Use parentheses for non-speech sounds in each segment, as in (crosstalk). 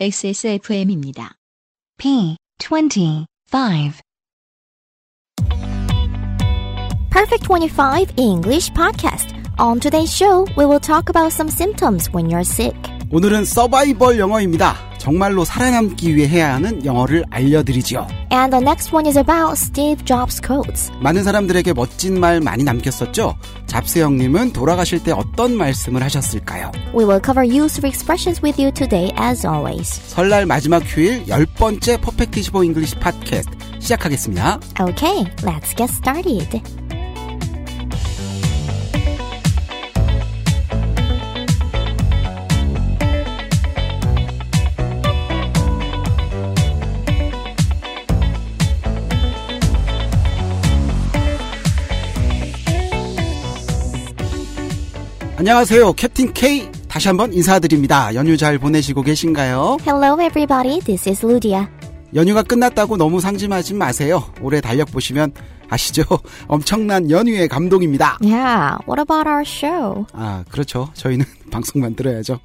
XSFM입니다. P25 Perfect 25 English Podcast. On today's show, we will talk about some symptoms when you're sick. 오늘은 서바이벌 영어입니다. 정말로 살아남기 위해 해야 하는 영어를 알려드리지요. And the next one is about Steve Jobs quotes. 많은 사람들에게 멋진 말 많이 남겼었죠? 잡스 형님은 돌아가실 때 어떤 말씀을 하셨을까요? We will cover useful expressions with you today as always. 설날 마지막 휴일 열 번째 퍼펙트 25 잉글리시 팟캐스트 시작하겠습니다. Okay, let's get started. 안녕하세요. 캡틴 K 다시 한번 인사드립니다. 연휴 잘 보내시고 계신가요? Hello everybody, this is Ludia. 연휴가 끝났다고 너무 상심하지 마세요. 올해 달력 보시면 아시죠? (laughs) 엄청난 연휴의 감동입니다. Yeah, what about our show? 아, 그렇죠. 저희는 (laughs) 방송 만 들어야죠.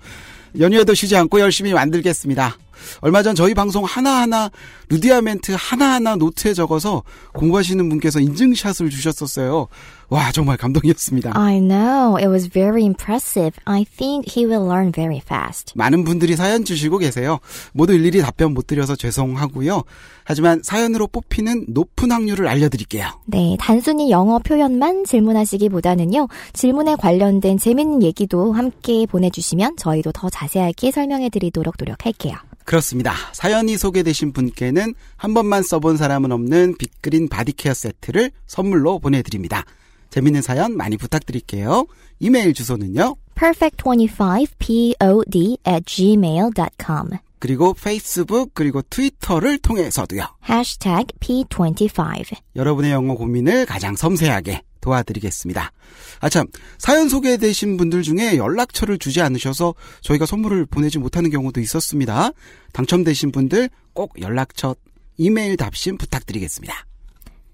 연휴에도 쉬지 않고 열심히 만들겠습니다. 얼마 전 저희 방송 하나하나 루디아 멘트 하나하나 노트에 적어서 공부하시는 분께서 인증샷을 주셨었어요. 와, 정말 감동이었습니다. I know, it was very impressive. I think he will learn very fast. 많은 분들이 사연 주시고 계세요. 모두 일일이 답변 못 드려서 죄송하고요. 하지만 사연으로 뽑히는 높은 확률을 알려드릴게요. 네, 단순히 영어 표현만 질문하시기보다는요, 질문에 관련된 재밌는 얘기도 함께 보내주시면 저희도 더 자세하게 설명해 드리도록 노력할게요. 그렇습니다. 사연이 소개되신 분께는 한 번만 써본 사람은 없는 빅그린 바디케어 세트를 선물로 보내드립니다. 재밌는 사연 많이 부탁드릴게요. 이메일 주소는요. perfect25pod at gmail.com 그리고 페이스북 그리고 트위터를 통해서도요. hashtag p25 여러분의 영어 고민을 가장 섬세하게 도와드리겠습니다. 아참 사연 소개되신 분들 중에 연락처를 주지 않으셔서 저희가 선물을 보내지 못하는 경우도 있었습니다. 당첨되신 분들 꼭 연락처 이메일 답신 부탁드리겠습니다.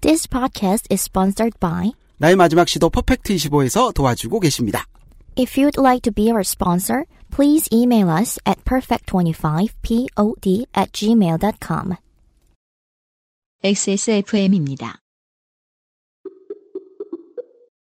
This podcast is sponsored by 나의 마지막 시도 퍼펙트 25에서 도와주고 계십니다. If you'd like to be our sponsor, please email us at perfect25pod at gmail.com. XSFM입니다.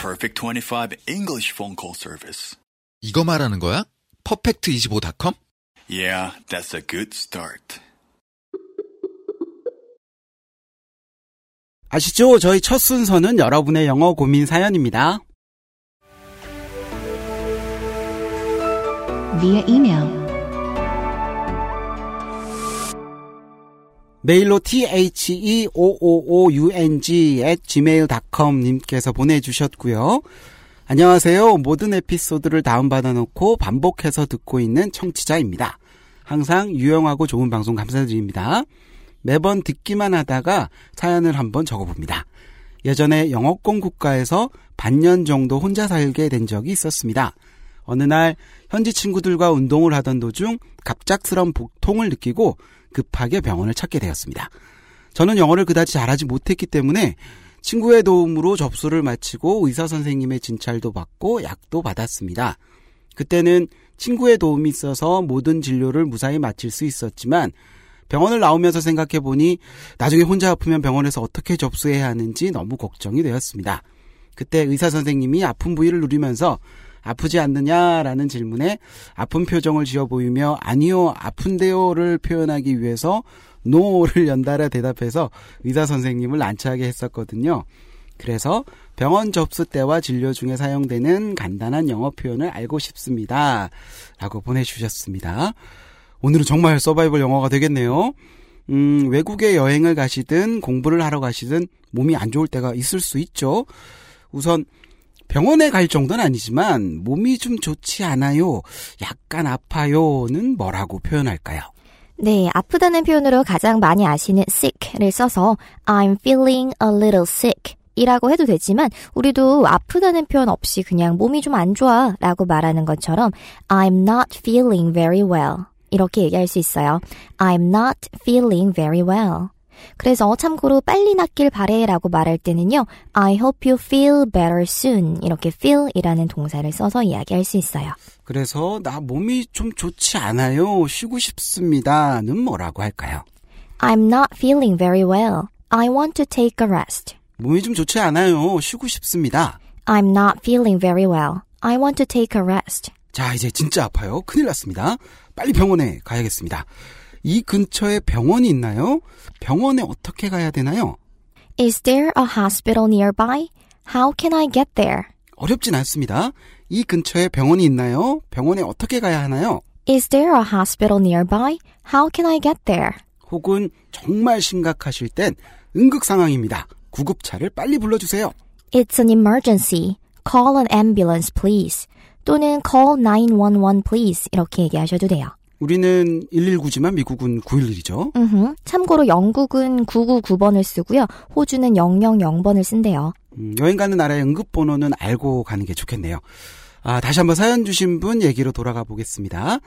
Perfect 25 English phone call service. 이거 말하는 거야? 퍼펙트25.com? Yeah, that's a good start. 아시죠? 저희 첫 순서는 여러분의 영어 고민 사연입니다. via email 메일로 the555ung at gmail.com 님께서 보내주셨고요. 안녕하세요. 모든 에피소드를 다운받아 놓고 반복해서 듣고 있는 청취자입니다. 항상 유용하고 좋은 방송 감사드립니다. 매번 듣기만 하다가 사연을 한번 적어봅니다. 예전에 영어권 국가에서 반년 정도 혼자 살게 된 적이 있었습니다. 어느 날 현지 친구들과 운동을 하던 도중 갑작스런 복통을 느끼고 급하게 병원을 찾게 되었습니다. 저는 영어를 그다지 잘하지 못했기 때문에 친구의 도움으로 접수를 마치고 의사 선생님의 진찰도 받고 약도 받았습니다. 그때는 친구의 도움이 있어서 모든 진료를 무사히 마칠 수 있었지만 병원을 나오면서 생각해 보니 나중에 혼자 아프면 병원에서 어떻게 접수해야 하는지 너무 걱정이 되었습니다. 그때 의사 선생님이 아픈 부위를 누리면서 아프지 않느냐라는 질문에 아픈 표정을 지어 보이며 아니요 아픈데요를 표현하기 위해서 노를 연달아 대답해서 의사 선생님을 난처하게 했었거든요. 그래서 병원 접수 때와 진료 중에 사용되는 간단한 영어 표현을 알고 싶습니다. 라고 보내주셨습니다. 오늘은 정말 서바이벌 영어가 되겠네요. 음, 외국에 여행을 가시든 공부를 하러 가시든 몸이 안 좋을 때가 있을 수 있죠. 우선 병원에 갈 정도는 아니지만 몸이 좀 좋지 않아요. 약간 아파요는 뭐라고 표현할까요? 네, 아프다는 표현으로 가장 많이 아시는 sick를 써서 I'm feeling a little sick 이라고 해도 되지만 우리도 아프다는 표현 없이 그냥 몸이 좀 안 좋아 라고 말하는 것처럼 I'm not feeling very well 이렇게 얘기할 수 있어요. I'm not feeling very well. 그래서 참고로 빨리 낫길 바래 라고 말할 때는요. I hope you feel better soon 이렇게 feel이라는 동사를 써서 이야기할 수 있어요. 그래서 나 몸이 좀 좋지 않아요. 쉬고 싶습니다는 뭐라고 할까요? I'm not feeling very well. I want to take a rest. 몸이 좀 좋지 않아요. 쉬고 싶습니다. I'm not feeling very well. I want to take a rest. 자, 이제 진짜 아파요. 큰일 났습니다. 빨리 병원에 가야겠습니다. 이 근처에 병원이 있나요? 병원에 어떻게 가야 되나요? Is there a hospital nearby? How can I get there? 어렵진 않습니다. 이 근처에 병원이 있나요? 병원에 어떻게 가야 하나요? Is there a hospital nearby? How can I get there? 혹은 정말 심각하실 땐 응급 상황입니다. 구급차를 빨리 불러주세요. It's an emergency. Call an ambulance, please. 또는 call 911, please. 이렇게 얘기하셔도 돼요. 우리는 119지만 미국은 911이죠. 음흠. 참고로 영국은 999번을 쓰고요. 호주는 000번을 쓴대요. 음, 여행 가는 나라의 응급 번호는 알고 가는 게 좋겠네요. 아, 다시 한번 사연 주신 분 얘기로 돌아가 보겠습니다.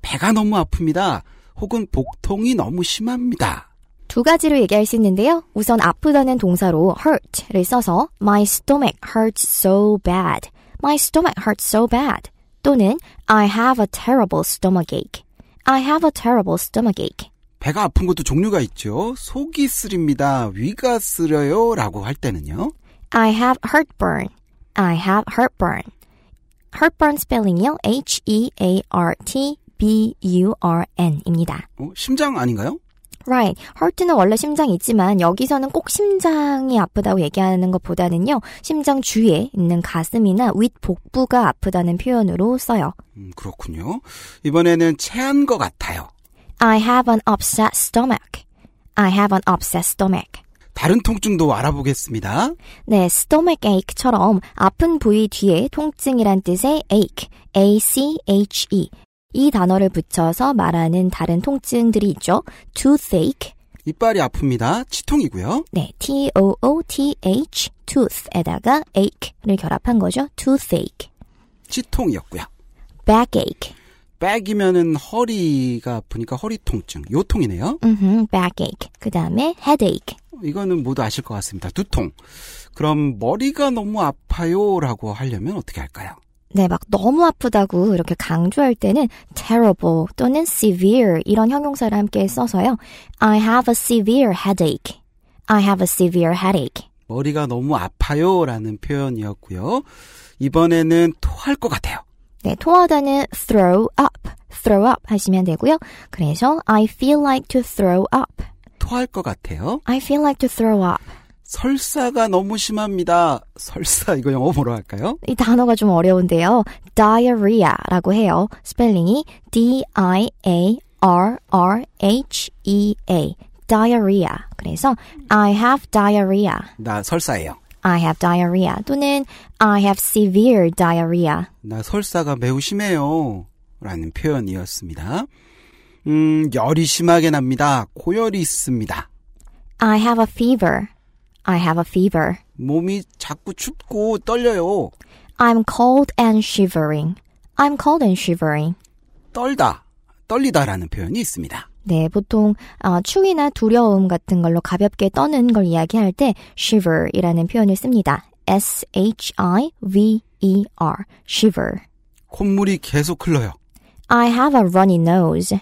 배가 너무 아픕니다. 혹은 복통이 너무 심합니다. 두 가지로 얘기할 수 있는데요. 우선 아프다는 동사로 hurt를 써서 My stomach hurts so bad. My stomach hurts so bad. 또는 I have a terrible stomachache. I have a terrible stomachache. 배가 아픈 것도 종류가 있죠. 속이 쓰립니다. 위가 쓰려요. 라고 할 때는요. I have heartburn. I have heartburn. heartburn 스펠링이요. H-E-A-R-T-B-U-R-N입니다. 어, 심장 아닌가요? Right. heart는 원래 심장이 있지만 여기서는 꼭 심장이 아프다고 얘기하는 것보다는요. 심장 주위에 있는 가슴이나 윗 복부가 아프다는 표현으로 써요. 음, 그렇군요. 이번에는 체한 것 같아요. I have an upset stomach. I have an upset stomach. 다른 통증도 알아보겠습니다. 네, stomach ache처럼 아픈 부위 뒤에 통증이란 뜻의 ache, A-C-H-E. 이 단어를 붙여서 말하는 다른 통증들이 있죠. toothache, 이빨이 아픕니다. 치통이고요. 네, T-O-O-T-H, tooth에다가 ache를 결합한 거죠. toothache. 치통이었고요. backache, 백이면은 허리가 아프니까 허리 통증. 요 통이네요. 음흠, backache. 그 다음에 headache. 이거는 모두 아실 것 같습니다. 두통. 그럼 머리가 너무 아파요라고 하려면 어떻게 할까요? 네, 막 너무 아프다고 이렇게 강조할 때는 terrible 또는 severe 이런 형용사를 함께 써서요. I have a severe headache. I have a severe headache. 머리가 너무 아파요라는 표현이었고요. 이번에는 토할 것 같아요. 네, 토하다는 throw up, throw up 하시면 되고요. 그래서 I feel like to throw up. 토할 것 같아요. I feel like to throw up. 설사가 너무 심합니다. 설사 이거 영어 뭐로 할까요? 이 단어가 좀 어려운데요. diarrhea라고 해요. 스펠링이 D-I-A-R-R-H-E-A. diarrhea. 그래서 I have diarrhea. 나 설사예요. I have diarrhea 또는 I have severe diarrhea. 나 설사가 매우 심해요. 라는 표현이었습니다. 음, 열이 심하게 납니다. 고열이 있습니다. I have a fever. I have a fever. 몸이 자꾸 춥고 떨려요. I'm cold and shivering. I'm cold and shivering. 떨다, 떨리다라는 표현이 있습니다. 네, 보통 어, 추위나 두려움 같은 걸로 가볍게 떠는 걸 이야기할 때 shiver이라는 표현을 씁니다. S-H-I-V-E-R. shiver. 콧물이 계속 흘러요. I have a runny nose.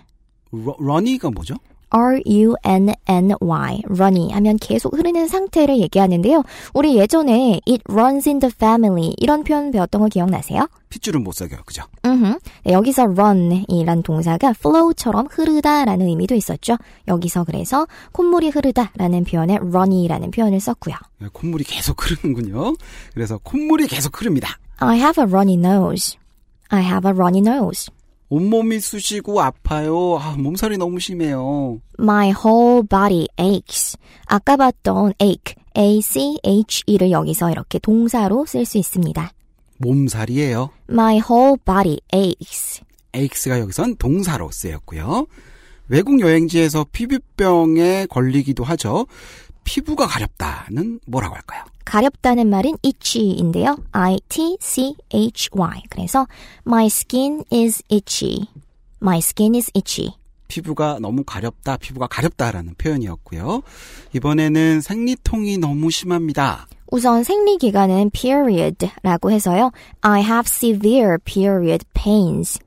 러, 러니가 뭐죠? R-U-N-N-Y, runny 하면 계속 흐르는 상태를 얘기하는데요. 우리 예전에 it runs in the family 이런 표현 배웠던 거 기억나세요? 핏줄은 못 새겨요. 그죠? 음흠. 네, 여기서 run이란 동사가 flow처럼 흐르다라는 의미도 있었죠. 여기서 그래서 콧물이 흐르다라는 표현에 runny라는 표현을 썼고요. 네, 콧물이 계속 흐르는군요. 그래서 콧물이 계속 흐릅니다. I have a runny nose. I have a runny nose. 온몸이 쑤시고 아파요. 아, 몸살이 너무 심해요. My whole body aches. 아까 봤던 ache, A-C-H-E를 여기서 이렇게 동사로 쓸 수 있습니다. 몸살이에요. My whole body aches. ache가 여기선 동사로 쓰였고요. 외국 여행지에서 피부병에 걸리기도 하죠. 피부가 가렵다는 뭐라고 할까요? 가렵다는 말은 itchy인데요. I-T-C-H-Y. 그래서 my skin is itchy. My skin is itchy. 피부가 너무 가렵다, 피부가 가렵다라는 표현이었고요. 이번에는 생리통이 너무 심합니다. 우선 생리 기간은 period라고 해서요. I have severe period pains.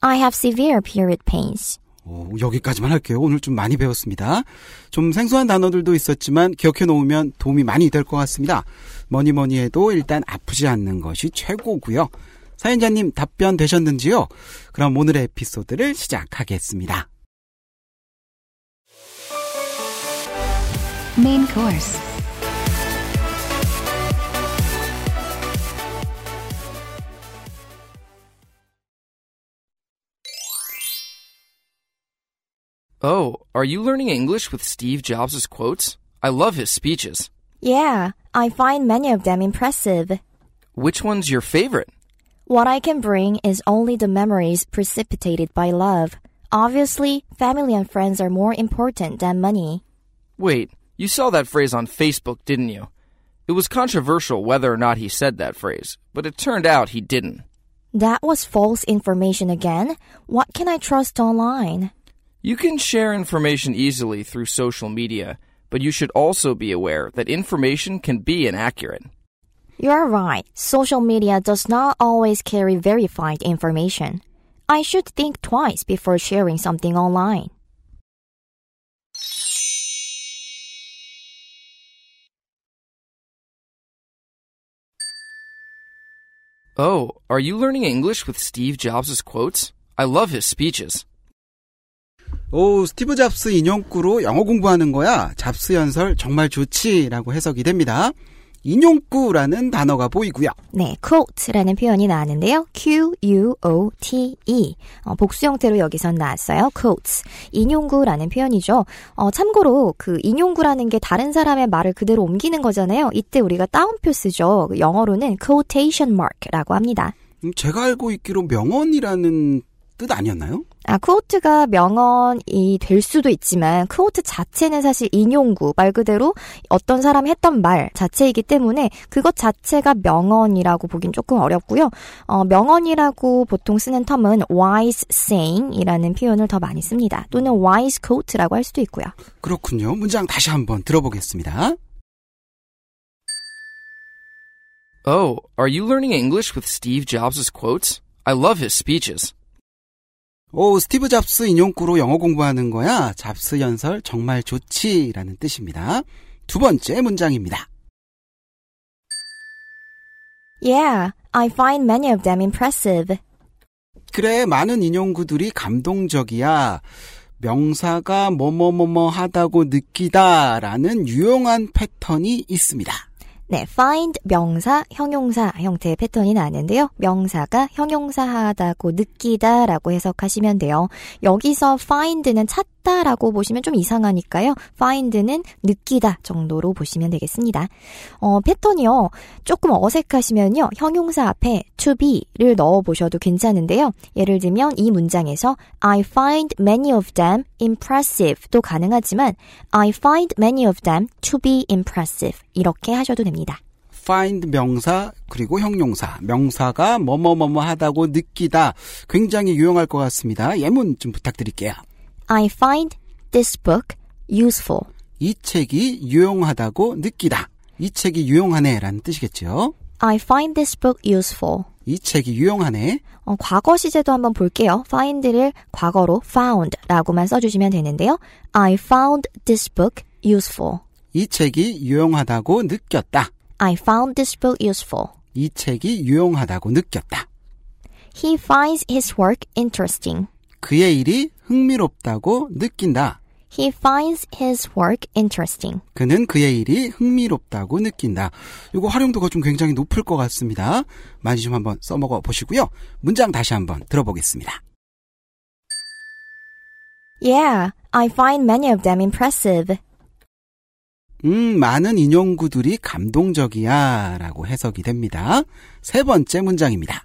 I have severe period pains. 오, 여기까지만 할게요. 오늘 좀 많이 배웠습니다. 좀 생소한 단어들도 있었지만 기억해 놓으면 도움이 많이 될 것 같습니다. 뭐니 뭐니 해도 일단 아프지 않는 것이 최고고요. 사연자님 답변 되셨는지요? 그럼 오늘의 에피소드를 시작하겠습니다. Main course. Oh, are you learning English with Steve Jobs' quotes? I love his speeches. Yeah, I find many of them impressive. Which one's your favorite? What I can bring is only the memories precipitated by love. Obviously, family and friends are more important than money. Wait, you saw that phrase on Facebook, didn't you? It was controversial whether or not he said that phrase, but it turned out he didn't. That was false information again. What can I trust online? You can share information easily through social media, but you should also be aware that information can be inaccurate. You're right. Social media does not always carry verified information. I should think twice before sharing something online. Oh, are you learning English with Steve Jobs' quotes? I love his speeches. 오, 스티브 잡스 인용구로 영어 공부하는 거야. 잡스 연설 정말 좋지라고 해석이 됩니다. 인용구라는 단어가 보이고요. 네, quote라는 표현이 나왔는데요. Q-U-O-T-E. 어, 복수 형태로 여기선 나왔어요. quotes. 인용구라는 표현이죠. 어, 참고로 그 인용구라는 게 다른 사람의 말을 그대로 옮기는 거잖아요. 이때 우리가 따옴표 쓰죠. 영어로는 quotation mark라고 합니다. 음, 제가 알고 있기로 명언이라는 뜻 아니었나요? 아, 퀘오트가 명언이 될 수도 있지만 퀘오트 자체는 사실 인용구 말 그대로 어떤 사람이 했던 말 자체이기 때문에 그것 자체가 명언이라고 보긴 조금 어렵고요. 어, 명언이라고 보통 쓰는 텀은 wise saying이라는 표현을 더 많이 씁니다. 또는 wise quote라고 할 수도 있고요. 그렇군요. 문장 다시 한번 들어보겠습니다. Oh, are you learning English with Steve Jobs' quotes? I love his speeches. 오, 스티브 잡스 인용구로 영어 공부하는 거야. 잡스 연설 정말 좋지라는 뜻입니다. 두 번째 문장입니다. Yeah, I find many of them impressive. 그래, 많은 인용구들이 감동적이야. 명사가 뭐뭐뭐뭐 하다고 느끼다라는 유용한 패턴이 있습니다. 네, find 명사, 형용사 형태의 패턴이 나왔는데요. 명사가 형용사하다고 느끼다라고 해석하시면 돼요. 여기서 find는 찾다라고 보시면 좀 이상하니까요. find는 느끼다 정도로 보시면 되겠습니다. 어, 패턴이요. 조금 어색하시면요. 형용사 앞에 to be를 넣어 보셔도 괜찮은데요. 예를 들면 이 문장에서 I find many of them impressive도 가능하지만 I find many of them to be impressive 이렇게 하셔도 됩니다. find 명사 그리고 형용사 명사가 뭐뭐뭐뭐 하다고 느끼다 굉장히 유용할 것 같습니다. 예문 좀 부탁드릴게요. I find this book useful. 이 책이 유용하다고 느끼다. 이 책이 유용하네라는 뜻이겠죠. I find this book useful. 이 책이 유용하네. 어, 과거 시제도 한번 볼게요. find를 과거로 found라고만 써주시면 되는데요. I found this book useful. 이 책이 유용하다고 느꼈다. I found this book useful. 이 책이 유용하다고 느꼈다. He finds his work interesting. 그의 일이 흥미롭다고 느낀다. He finds his work interesting. 그는 그의 일이 흥미롭다고 느낀다. 이거 활용도가 좀 굉장히 높을 것 같습니다. 많이 좀 한번 써먹어 보시고요. 문장 다시 한번 들어보겠습니다. Yeah, I find many of them impressive. 음, 많은 인용구들이 감동적이야 라고 해석이 됩니다. 세 번째 문장입니다.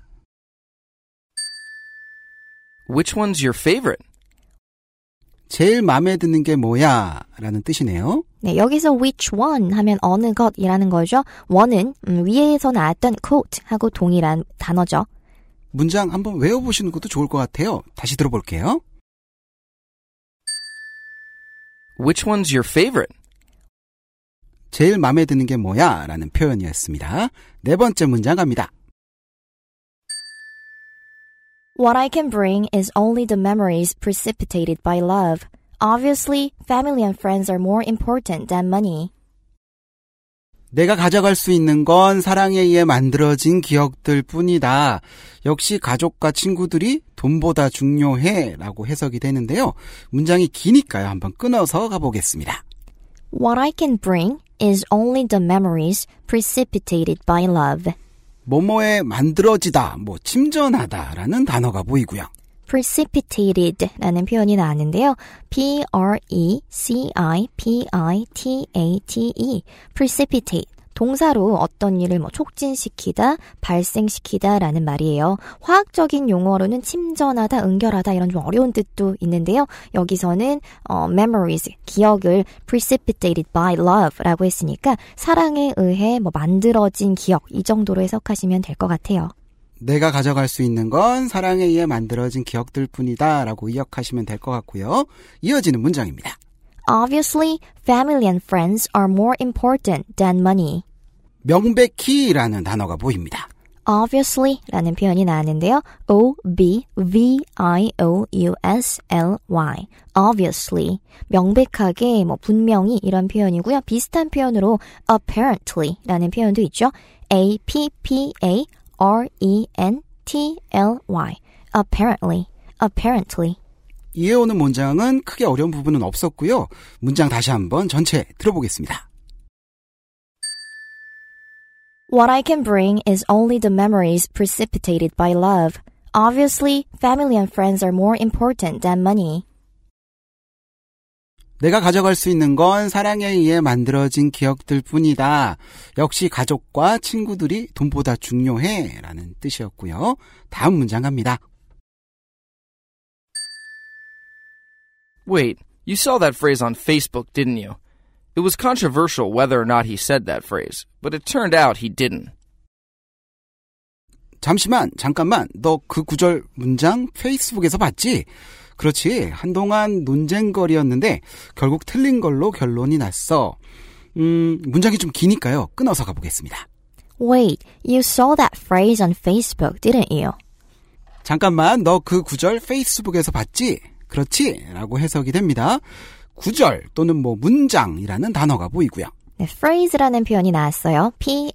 Which one's your favorite? 제일 마음에 드는 게 뭐야? 라는 뜻이네요. 네, 여기서 which one 하면 어느 것이라는 거죠. one은 음, 위에서 나왔던 coat 하고 동일한 단어죠. 문장 한번 외워보시는 것도 좋을 것 같아요. 다시 들어볼게요. Which one's your favorite? 제일 마음에 드는 게 뭐야? 라는 표현이었습니다. 네 번째 문장 갑니다. What I can bring is only the memories precipitated by love. Obviously, family and friends are more important than money. 내가 가져갈 수 있는 건 사랑에 의해 만들어진 기억들 뿐이다. 역시 가족과 친구들이 돈보다 중요해. 라고 해석이 되는데요. 문장이 기니까요. 한번 끊어서 가보겠습니다. What I can bring is only the memories precipitated by love. 뭐뭐에 만들어지다, 뭐 침전하다라는 단어가 보이고요. precipitated 라는 표현이 나왔는데요. P-R-E-C-I-P-I-T-A-T-E precipitate 동사로 어떤 일을 뭐 촉진시키다, 발생시키다 라는 말이에요. 화학적인 용어로는 침전하다, 응결하다 이런 좀 어려운 뜻도 있는데요. 여기서는 어, memories, 기억을 precipitated by love 라고 했으니까 사랑에 의해 뭐 만들어진 기억 이 정도로 해석하시면 될 것 같아요. 내가 가져갈 수 있는 건 사랑에 의해 만들어진 기억들 뿐이다 라고 이역하시면 될 것 같고요. 이어지는 문장입니다. Obviously, family and friends are more important than money. 명백히라는 단어가 보입니다. obviously 라는 표현이 나왔는데요. O-B-V-I-O-U-S-L-Y obviously 명백하게 뭐 분명히 이런 표현이고요. 비슷한 표현으로 apparently 라는 표현도 있죠. A-P-P-A-R-E-N-T-L-Y apparently apparently 이해오는 문장은 크게 어려운 부분은 없었고요. 문장 다시 한번 전체 들어보겠습니다. What I can bring is only the memories precipitated by love. Obviously, family and friends are more important than money. 내가 가져갈 수 있는 건 사랑에 의해 만들어진 기억들 뿐이다. 역시 가족과 친구들이 돈보다 중요해. 라는 뜻이었고요. 다음 문장 갑니다. Wait, you saw that phrase on Facebook, didn't you? It was controversial whether or not he said that phrase, but it turned out he didn't. 잠시만, 잠깐만. 너 그 구절 문장 페이스북에서 봤지? 그렇지. 한동안 논쟁거리였는데 결국 틀린 걸로 결론이 났어. 음, 문장이 좀 기니까요. 끊어서 가보겠습니다. Wait, you saw that phrase on Facebook, didn't you? 잠깐만, 너 그 구절 페이스북에서 봤지? 그렇지? 라고 해석이 됩니다. 구절 또는 뭐 문장이라는 단어가 보이고요. 네, phrase라는 표현이 나왔어요. P-H-R-A-S-E,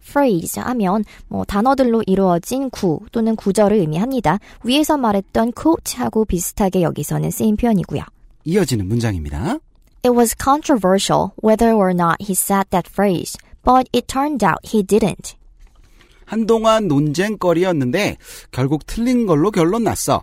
phrase 하면 뭐 단어들로 이루어진 구 또는 구절을 의미합니다. 위에서 말했던 quote하고 비슷하게 여기서는 쓰인 표현이고요. 이어지는 문장입니다. It was controversial whether or not he said that phrase, but it turned out he didn't. 한동안 논쟁거리였는데 결국 틀린 걸로 결론 났어.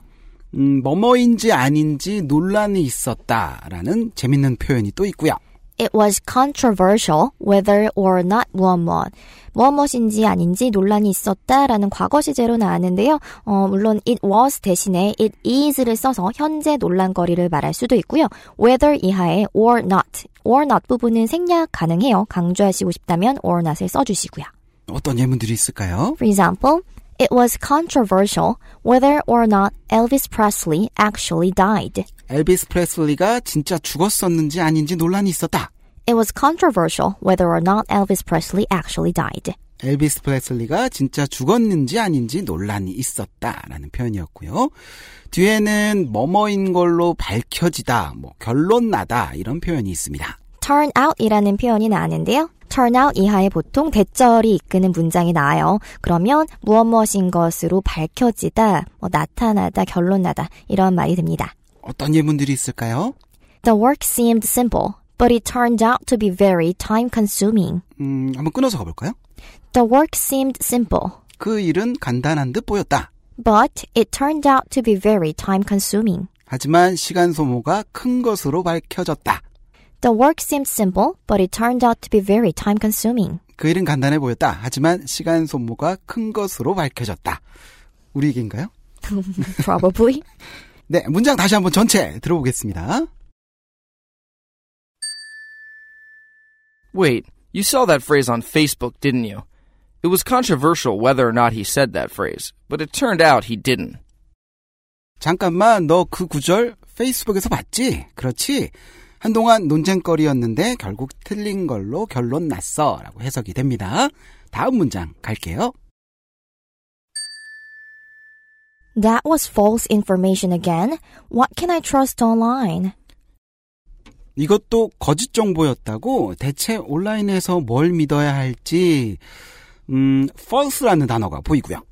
음, 뭐뭐인지 아닌지 논란이 있었다라는 재밌는 표현이 또 있고요. It was controversial whether or not 무엇무엇. 무엇무엇인지 아닌지 논란이 있었다라는 과거 시제로 나왔는데요. 어, 물론 it was 대신에 it is를 써서 현재 논란거리를 말할 수도 있고요. whether 이하에 or not. or not 부분은 생략 가능해요. 강조하시고 싶다면 or not을 써주시고요. 어떤 예문들이 있을까요? For example, it was controversial whether or not Elvis Presley actually died. 엘비스 프레슬리가 진짜 죽었었는지 아닌지 논란이 있었다. It was controversial whether or not Elvis Presley actually died. 엘비스 프레슬리가 진짜 죽었는지 아닌지 논란이 있었다라는 표현이었고요. 뒤에는 뭐뭐인 걸로 밝혀지다, 뭐 결론 나다 이런 표현이 있습니다. turn out이라는 표현이 나왔는데요. Turn out 이하에 보통 대절이 이끄는 문장이 나와요. 그러면 무엇 무엇인 것으로 밝혀지다, 뭐 나타나다, 결론나다 이런 말이 됩니다. 어떤 예문들이 있을까요? The work seemed simple, but it turned out to be very time consuming. 음, 한번 끊어서 가볼까요? The work seemed simple, 그 일은 간단한 듯 보였다. but it turned out to be very time consuming. 하지만 시간 소모가 큰 것으로 밝혀졌다. The work seemed simple, but it turned out to be very time consuming. 그 일은 간단해 보였다. 하지만 시간 소모가 큰 것으로 밝혀졌다. 우리 얘기인가요? (laughs) Probably. (laughs) 네, 문장 다시 한번 전체 들어보겠습니다. Wait, you saw that phrase on Facebook, didn't you? It was controversial whether or not he said that phrase, but it turned out he didn't. 잠깐만, 너 그 구절 페이스북에서 봤지? 그렇지? 한동안 논쟁거리였는데 결국 틀린 걸로 결론 났어. 라고 해석이 됩니다. 다음 문장 갈게요. That was false information again. What can I trust online? 이것도 거짓 정보였다고 대체 온라인에서 뭘 믿어야 할지, 음, false라는 단어가 보이고요.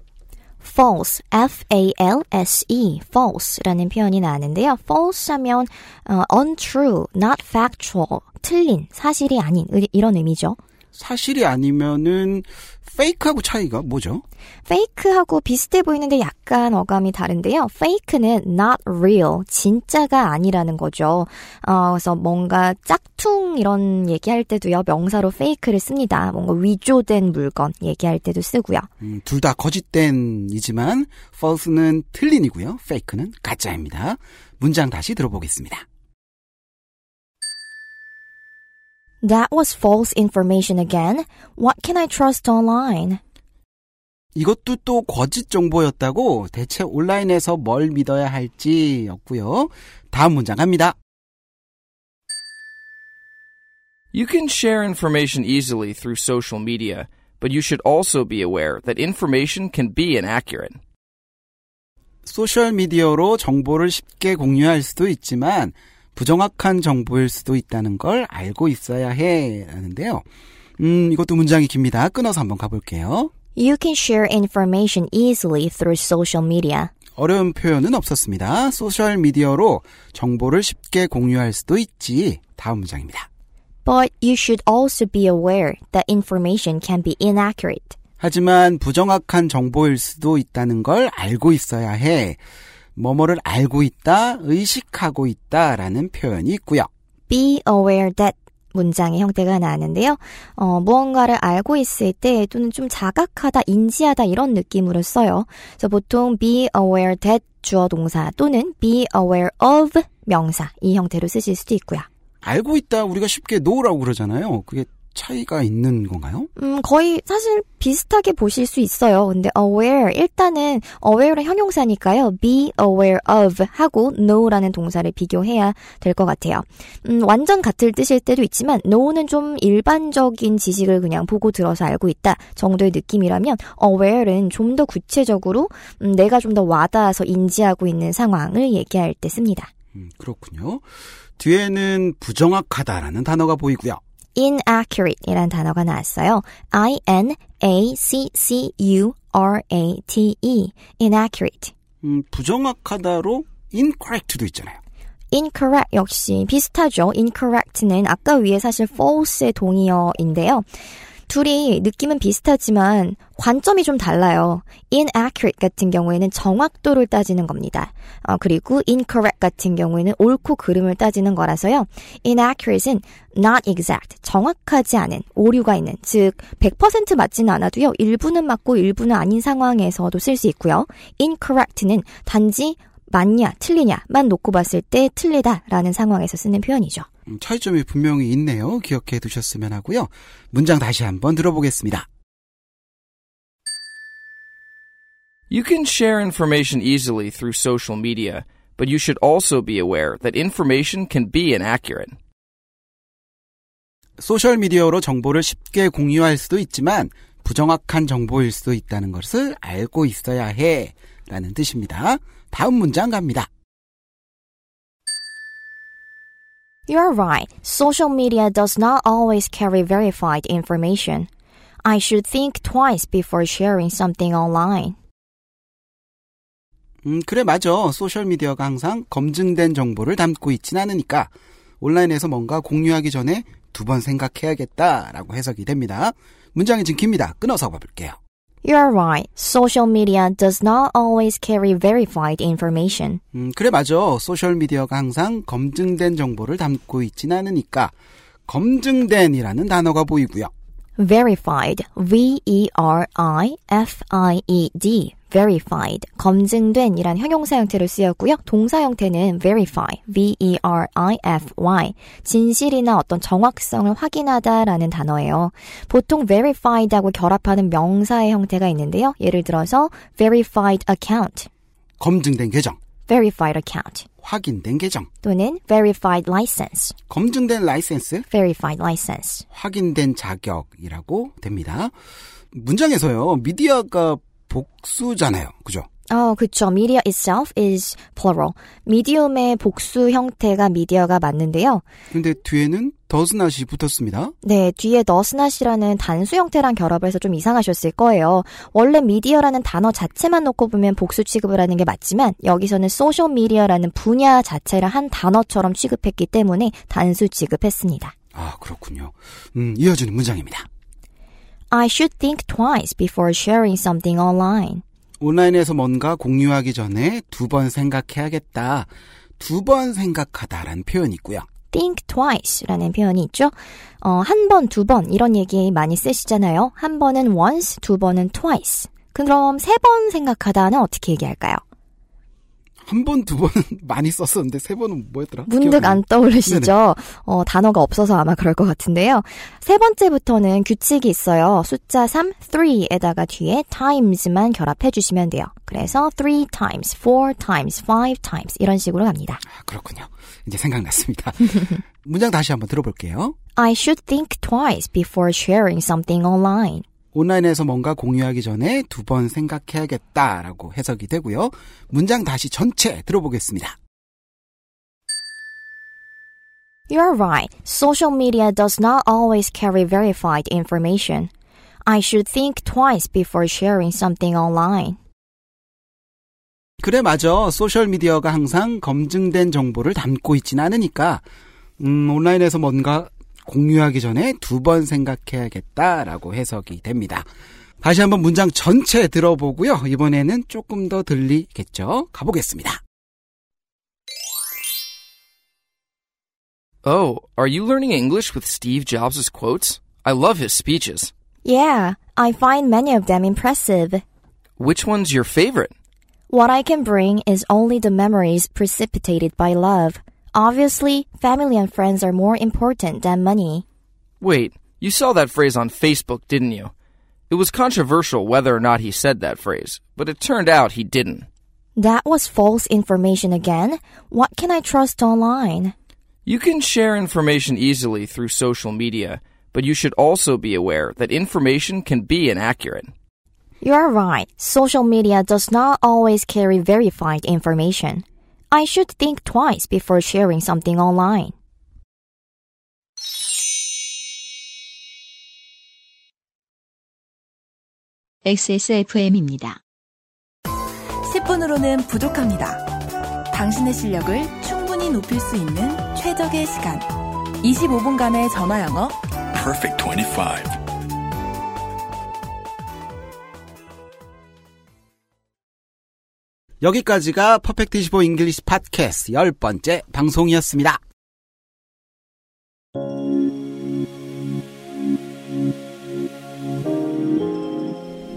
False, F-A-L-S-E, false라는 표현이 나왔는데요. false 하면 어, untrue, not factual, 틀린, 사실이 아닌 이런 의미죠. 사실이 아니면은 페이크하고 차이가 뭐죠? 페이크하고 비슷해 보이는데 약간 어감이 다른데요. 페이크는 not real, 진짜가 아니라는 거죠. 어, 그래서 뭔가 짝퉁 이런 얘기할 때도요, 명사로 페이크를 씁니다. 뭔가 위조된 물건 얘기할 때도 쓰고요. 음, 둘 다 거짓된이지만 false는 틀린이고요. fake는 가짜입니다. 문장 다시 들어보겠습니다. That was false information again. What can I trust online? 이것도 또 거짓 정보였다고 대체 온라인에서 뭘 믿어야 할지였고요. 다음 문장 갑니다. You can share information easily through social media, but you should also be aware that information can be inaccurate. 소셜 미디어로 정보를 쉽게 공유할 수도 있지만 부정확한 정보일 수도 있다는 걸 알고 있어야 해. 라는데요. 음, 이것도 문장이 깁니다. 끊어서 한번 가볼게요. You can share information easily through social media. 어려운 표현은 없었습니다. 소셜 미디어로 정보를 쉽게 공유할 수도 있지. 다음 문장입니다. But you should also be aware that information can be inaccurate. 하지만 부정확한 정보일 수도 있다는 걸 알고 있어야 해. 뭐뭐를 알고 있다, 의식하고 있다라는 표현이 있고요. be aware that 문장의 형태가 나왔는데요. 어, 무언가를 알고 있을 때 또는 좀 자각하다, 인지하다 이런 느낌으로 써요. 그래서 보통 be aware that 주어 동사 또는 be aware of 명사 이 형태로 쓰실 수도 있고요. 알고 있다 우리가 쉽게 know라고 그러잖아요. 그게 차이가 있는 건가요? 음, 거의 사실 비슷하게 보실 수 있어요. 근데 aware 일단은 aware의 형용사니까요. be aware of 하고 know라는 동사를 비교해야 될 것 같아요. 음, 완전 같을 뜻일 때도 있지만 know는 좀 일반적인 지식을 그냥 보고 들어서 알고 있다 정도의 느낌이라면 aware는 좀 더 구체적으로 음, 내가 좀 더 와닿아서 인지하고 있는 상황을 얘기할 때 씁니다. 음, 그렇군요. 뒤에는 부정확하다라는 단어가 보이고요. Inaccuratei라는 단어가 나왔어요. I-N-A-C-C-U-R-A-T-E. inaccurate. 음, 부정확하다로 incorrect도 있잖아요. incorrect 역시 비슷하죠. incorrect는 아까 위에 사실 false의 동의어인데요. 둘이 느낌은 비슷하지만 관점이 좀 달라요. inaccurate 같은 경우에는 정확도를 따지는 겁니다. 어, 그리고 incorrect 같은 경우에는 옳고 그름을 따지는 거라서요. inaccurate은 not exact, 정확하지 않은, 오류가 있는, 즉 100% 맞지는 않아도요. 일부는 맞고 일부는 아닌 상황에서도 쓸 수 있고요. incorrect는 단지 맞냐, 틀리냐만 놓고 봤을 때 틀리다라는 상황에서 쓰는 표현이죠. 음, 차이점이 분명히 있네요. 기억해 두셨으면 하고요. 문장 다시 한번 들어보겠습니다. You can share information easily through social media, but you should also be aware that information can be inaccurate. 소셜 미디어로 정보를 쉽게 공유할 수도 있지만 부정확한 정보일 수도 있다는 것을 알고 있어야 해. 라는 뜻입니다. 다음 문장 갑니다. You're right. Social media does not always carry verified information. I should think twice before sharing something online. 음, 그래, 맞아. 소셜미디어가 항상 검증된 정보를 담고 있진 않으니까 온라인에서 뭔가 공유하기 전에 두 번 생각해야겠다라고 해석이 됩니다. 문장이 지금 깁니다. 끊어서 가볼게요. You're right. Social media does not always carry verified information. 음, 그래, 맞아. 소셜 미디어가 항상 검증된 정보를 담고 있진 않으니까 검증된이라는 단어가 보이고요. Verified. V-E-R-I-F-I-E-D. Verified, 검증된 이란 형용사 형태로 쓰였고요. 동사 형태는 verify, v-e-r-i-f-y, 진실이나 어떤 정확성을 확인하다라는 단어예요. 보통 verified하고 결합하는 명사의 형태가 있는데요. 예를 들어서 verified account, 검증된 계정, verified account 확인된 계정, 또는 verified license, 검증된 라이센스, verified license. 확인된 자격이라고 됩니다. 문장에서요, 미디어가 복수잖아요. 그죠? 어, 그쵸. media itself is plural. 미디움의 복수 형태가 미디어가 맞는데요. 근데 뒤에는 더스낫이 붙었습니다. 네, 뒤에 너스낫이라는 단수 형태랑 결합을 해서 좀 이상하셨을 거예요. 원래 미디어라는 단어 자체만 놓고 보면 복수 취급을 하는 게 맞지만 여기서는 소셜 미디어라는 분야 자체를 한 단어처럼 취급했기 때문에 단수 취급했습니다. 아, 그렇군요. 음, 이어지는 문장입니다. I should think twice before sharing something online. 온라인에서 뭔가 공유하기 전에 두 번 생각해야겠다. 두 번 생각하다라는 표현이 있고요. think twice라는 표현이 있죠. 어, 한 번, 두 번 이런 얘기 많이 쓰시잖아요. 한 번은 once, 두 번은 twice. 그럼 세 번 생각하다는 어떻게 얘기할까요? 한 번, 두 번은 (laughs) 많이 썼었는데 세 번은 뭐였더라? 문득 안 떠오르시죠? 어, 단어가 없어서 아마 그럴 것 같은데요. 세 번째부터는 규칙이 있어요. 숫자 3, 3에다가 뒤에 times만 결합해 주시면 돼요. 그래서 three times, four times, five times 이런 식으로 갑니다. 아, 그렇군요. 이제 생각났습니다. (laughs) 문장 다시 한번 들어볼게요. I should think twice before sharing something online. 온라인에서 뭔가 공유하기 전에 두 번 생각해야겠다라고 해석이 되고요. 문장 다시 전체 들어보겠습니다. You're right. Social media does not always carry verified information. I should think twice before sharing something online. 그래 맞아. 소셜 미디어가 항상 검증된 정보를 담고 있지는 않으니까 음, 온라인에서 뭔가 공유하기 전에 두 번 생각해야겠다라고 해석이 됩니다. 다시 한번 문장 전체 들어보고요. 이번에는 조금 더 들리겠죠? 가보겠습니다. Oh, are you learning English with Steve Jobs' quotes? I love his speeches. Yeah, I find many of them impressive. Which one's your favorite? What I can bring is only the memories precipitated by love. Obviously, family and friends are more important than money. Wait, you saw that phrase on Facebook, didn't you? It was controversial whether or not he said that phrase, but it turned out he didn't. That was false information again. What can I trust online? You can share information easily through social media, but you should also be aware that information can be inaccurate. You're right. Social media does not always carry verified information. I should think twice before sharing something online. XSFM입니다. 10분으로는 부족합니다. 당신의 실력을 충분히 높일 수 있는 최적의 시간. 25분간의 전화 영어. Perfect 25. 여기까지가 Perfect 25 English 팟캐스트 열 번째 방송이었습니다.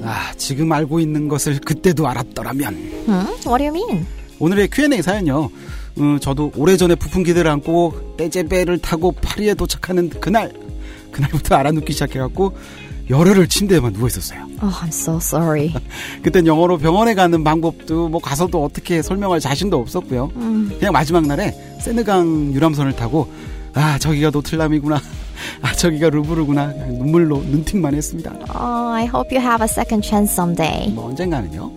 아, 지금 알고 있는 것을 그때도 알았더라면 Hmm? What do you mean? 오늘의 Q&A 사연요. 어, 저도 오래전에 부푼 기대를 안고 떼제배를 타고 파리에 도착하는 그날 그날부터 알아눕기 시작해갖고 열흘을 침대에만 누워 있었어요. Oh, I'm so sorry. (laughs) 그땐 영어로 병원에 가는 방법도 뭐 가서도 어떻게 설명할 자신도 없었고요. 그냥 마지막 날에 세느강 유람선을 타고 아 저기가 노틀람이구나. (laughs) 아 저기가 루브르구나. 눈물로 눈팅만 했습니다. Oh, I hope you have a second chance someday. 뭐 언젠가는요.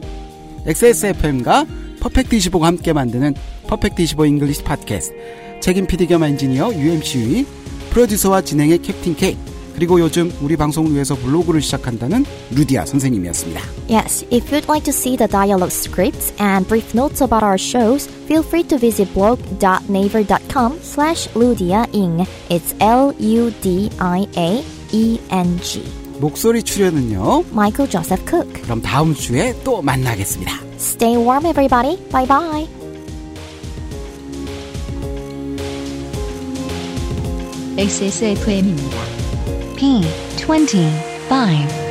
XSFM과 퍼펙트 25가 함께 만드는 퍼펙트 25 잉글리시 팟캐스트 책임 PD 겸 엔지니어 UMC의 프로듀서와 진행의 캡틴 K 그리고 요즘 우리 방송을 위해서 블로그를 시작한다는 루디아 선생님이었습니다. Yes, if you'd like to see the dialogue scripts and brief notes about our shows, feel free to visit blog.naver.com slash ludiaing. It's L-U-D-I-A-E-N-G. 목소리 출연은요. Michael Joseph Cook. 그럼 다음 주에 또 만나겠습니다. Stay warm, everybody. Bye bye. XSFM입니다. P twenty five.